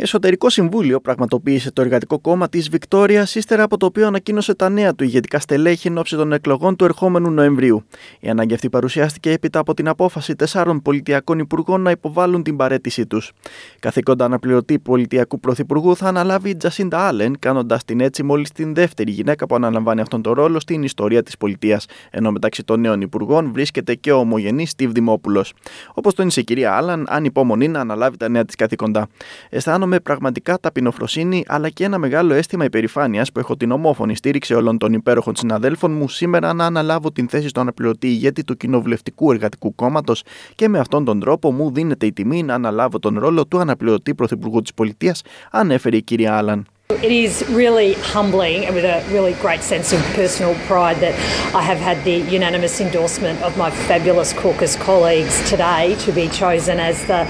Εσωτερικό Συμβούλιο πραγματοποίησε το Εργατικό Κόμμα της Βικτόριας, ύστερα από το οποίο ανακοίνωσε τα νέα του ηγετικά στελέχη εν ώψη των εκλογών του ερχόμενου Νοεμβρίου. Η ανάγκη αυτή παρουσιάστηκε έπειτα από την απόφαση τεσσάρων πολιτιακών υπουργών να υποβάλουν την παρέτησή τους. Καθήκοντα αναπληρωτή πολιτιακού πρωθυπουργού θα αναλάβει η Τζασίντα Άλεν, κάνοντας την έτσι μόλις την δεύτερη γυναίκα που αναλαμβάνει αυτόν τον ρόλο στην ιστορία της πολιτείας, ενώ μεταξύ των νέων υπουργών βρίσκεται και ο ομογενής Στίβ Δημόπουλος. Όπως τόνισε η κυρία Άλαν, αν υπομονή να αναλάβει τα νέα της καθήκοντα. Αισθάνομαι με πραγματικά ταπεινοφροσύνη αλλά και ένα μεγάλο αίσθημα υπερηφάνειας που έχω την ομόφωνη στήριξη όλων των υπέροχων συναδέλφων μου σήμερα να αναλάβω την θέση στον αναπληρωτή ηγέτη του Κοινοβουλευτικού Εργατικού Κόμματος και με αυτόν τον τρόπο μου δίνεται η τιμή να αναλάβω τον ρόλο του αναπληρωτή Πρωθυπουργού της Πολιτείας, ανέφερε η κυρία Άλαν. It is really humbling and with a really great sense of personal pride that I have had the unanimous endorsement of my fabulous caucus colleagues today to be chosen as the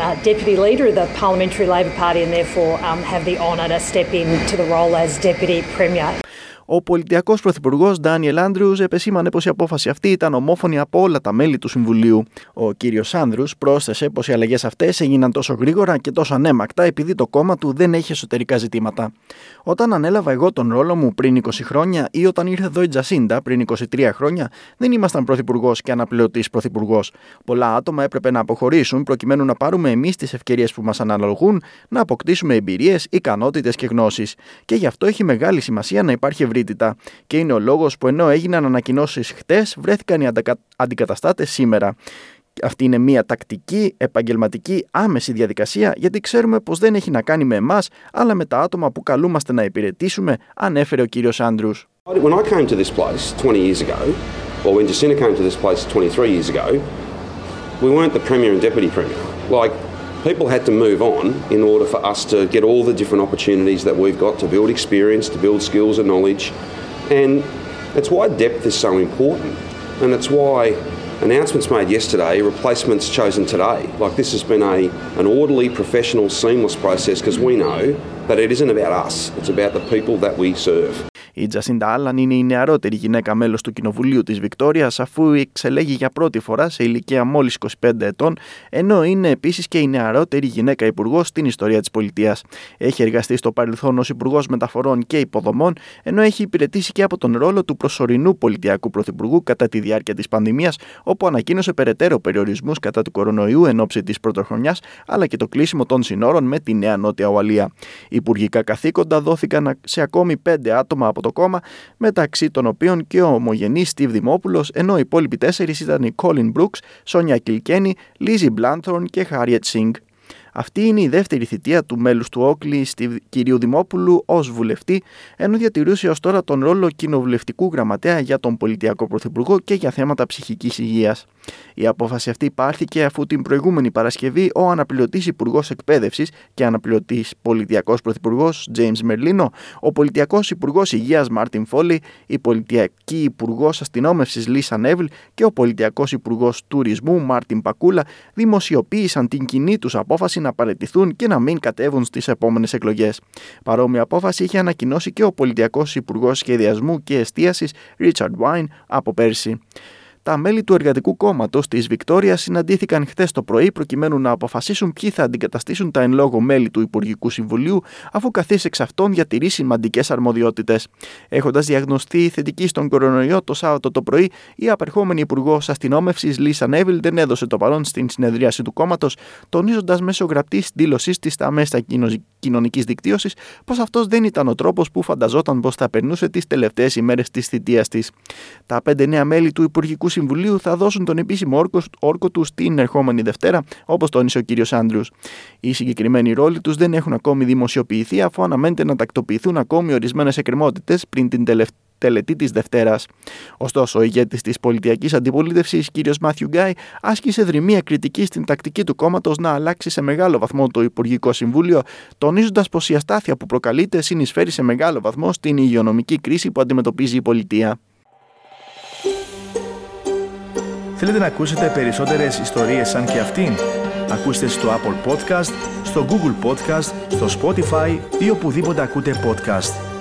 uh, Deputy Leader of the Parliamentary Labor Party and therefore um, have the honour to step into the role as Deputy Premier. Ο πολιτιακός πρωθυπουργός Ντάνιελ Άντριου επεσήμανε πως η απόφαση αυτή ήταν ομόφωνη από όλα τα μέλη του Συμβουλίου. Ο κύριος Άνδρου πρόσθεσε πως οι αλλαγές αυτές έγιναν τόσο γρήγορα και τόσο ανέμακτα επειδή το κόμμα του δεν έχει εσωτερικά ζητήματα. Όταν ανέλαβα εγώ τον ρόλο μου πριν 20 χρόνια ή όταν ήρθε εδώ η Τζασίντα πριν 23 χρόνια, δεν ήμασταν πρωθυπουργός και αναπληρωτής πρωθυπουργός. Πολλά άτομα έπρεπε να αποχωρήσουν προκειμένου να πάρουμε εμείς τις ευκαιρίες που μας αναλογούν, να αποκτήσουμε εμπειρίες, ικανότητες και γνώσεις. Και γι' αυτό έχει μεγάλη σημασία να υπάρχει ευρύτητα. Και είναι ο λόγος που ενώ έγιναν ανακοινώσεις χτες, βρέθηκαν οι αντικαταστάτες σήμερα. Αυτή είναι μια τακτική, επαγγελματική, άμεση διαδικασία γιατί ξέρουμε πως δεν έχει να κάνει με εμάς αλλά με τα άτομα που καλούμαστε να υπηρετήσουμε, ανέφερε ο κύριος Άντρους. When I came to this place 20 years ago, or when Jacinta came to this place 23 years ago, we weren't the Premier and Deputy Premier. Like, people had to move on in order for us to get all the different opportunities that we've got to build experience, to build skills and knowledge. And it's why depth is so important. And it's why announcements made yesterday, replacements chosen today. Like this has been a, an orderly, professional, seamless process because we know that it isn't about us, it's about the people that we serve. Η Τζασίντα Άλαν είναι η νεαρότερη γυναίκα μέλος του Κοινοβουλίου της Βικτόριας, αφού εξελέγει για πρώτη φορά σε ηλικία μόλις 25 ετών, ενώ είναι επίσης και η νεαρότερη γυναίκα υπουργό στην ιστορία της πολιτείας. Έχει εργαστεί στο παρελθόν ως Υπουργός Μεταφορών και Υποδομών, ενώ έχει υπηρετήσει και από τον ρόλο του προσωρινού πολιτιακού πρωθυπουργού κατά τη διάρκεια της πανδημίας, όπου ανακοίνωσε περαιτέρω περιορισμούς κατά του κορονοϊού εν ώψη της πρωτοχρονιάς, αλλά και το κλείσιμο των συνόρων με τη Νέα Νότια Ουαλία. Υπουργικά καθήκοντα δόθηκαν σε ακόμη πέντε άτομα από το κόμμα, μεταξύ των οποίων και ο ομογενής Στίβ Δημόπουλος, ενώ οι υπόλοιποι τέσσερις ήταν η Κόλιν Μπρούξ, Σόνια Κιλκένι, Λίζι Μπλάνθορν και Χάριετ Σινγκ. Αυτή είναι η δεύτερη θητεία του μέλους του Oakleigh, Στηβ κυρίου Δημόπουλου, ως βουλευτή, ενώ διατηρούσε ως τώρα τον ρόλο κοινοβουλευτικού γραμματέα για τον πολιτειακό πρωθυπουργό και για θέματα ψυχικής υγείας. Η απόφαση αυτή πάρθηκε αφού την προηγούμενη Παρασκευή ο αναπληρωτής Υπουργός Εκπαίδευσης και αναπληρωτής Πολιτειακός Πρωθυπουργός James Μερλίνο, ο Πολιτειακός Υπουργός Υγείας Μάρτιν Φόλι, η Πολιτειακή Υπουργός Αστυνόμευσης Λίσα Νεύλ και ο Πολιτειακός Υπουργός Τουρισμού Μάρτιν Πακούλα δημοσιοποίησαν την κοινή τους απόφαση να παραιτηθούν και να μην κατέβουν στις επόμενες εκλογές. Παρόμοια απόφαση είχε ανακοινώσει και ο Πολιτιακός Υπουργός Σχεδιασμού και Εστίασης Richard Wine από πέρσι τα μέλη του Εργατικού Κόμματος της Βικτόριας συναντήθηκαν χθες το πρωί προκειμένου να αποφασίσουν ποιοι θα αντικαταστήσουν τα εν λόγω μέλη του Υπουργικού Συμβουλίου, αφού καθή εξ αυτών διατηρεί σημαντικές αρμοδιότητες. Έχοντας διαγνωστεί θετική στον κορονοϊό το Σάββατο το πρωί, η απερχόμενη Υπουργός Αστυνόμευσης Λίσα Νέβιλ δεν έδωσε το παρόν στην συνεδρίαση του κόμματος, τονίζοντας μέσω γραπτής δήλωσής της στα μέσα κοινωνικής δικτύωσης πως αυτός δεν ήταν ο τρόπος που φανταζόταν πως θα περνούσε τις τελευταίες ημέρες της θητείας της. Τα πέντε νέα μέλη του Υπουργικού Συμβουλίου θα δώσουν τον επίσημο όρκο, όρκο τους την ερχόμενη Δευτέρα, όπως τόνισε ο κ. Άντριους. Οι συγκεκριμένοι ρόλοι τους δεν έχουν ακόμη δημοσιοποιηθεί, αφού αναμένεται να τακτοποιηθούν ακόμη ορισμένες εκκρεμότητες πριν την τελευταία τελετή της Δευτέρας. Ωστόσο, ο ηγέτης της πολιτιακής αντιπολίτευσης, κ. Μάθιου Γκάι, άσκησε δρυμία κριτική στην τακτική του κόμματος να αλλάξει σε μεγάλο βαθμό το Υπουργικό Συμβούλιο, τονίζοντας πως η αστάθεια που προκαλείται συνεισφέρει σε μεγάλο βαθμό στην υγειονομική κρίση που αντιμετωπίζει η πολιτεία. Θέλετε να ακούσετε περισσότερες ιστορίες σαν και αυτήν; Ακούστε στο Apple Podcast, στο Google Podcast, στο Spotify ή οπουδήποτε ακούτε podcast.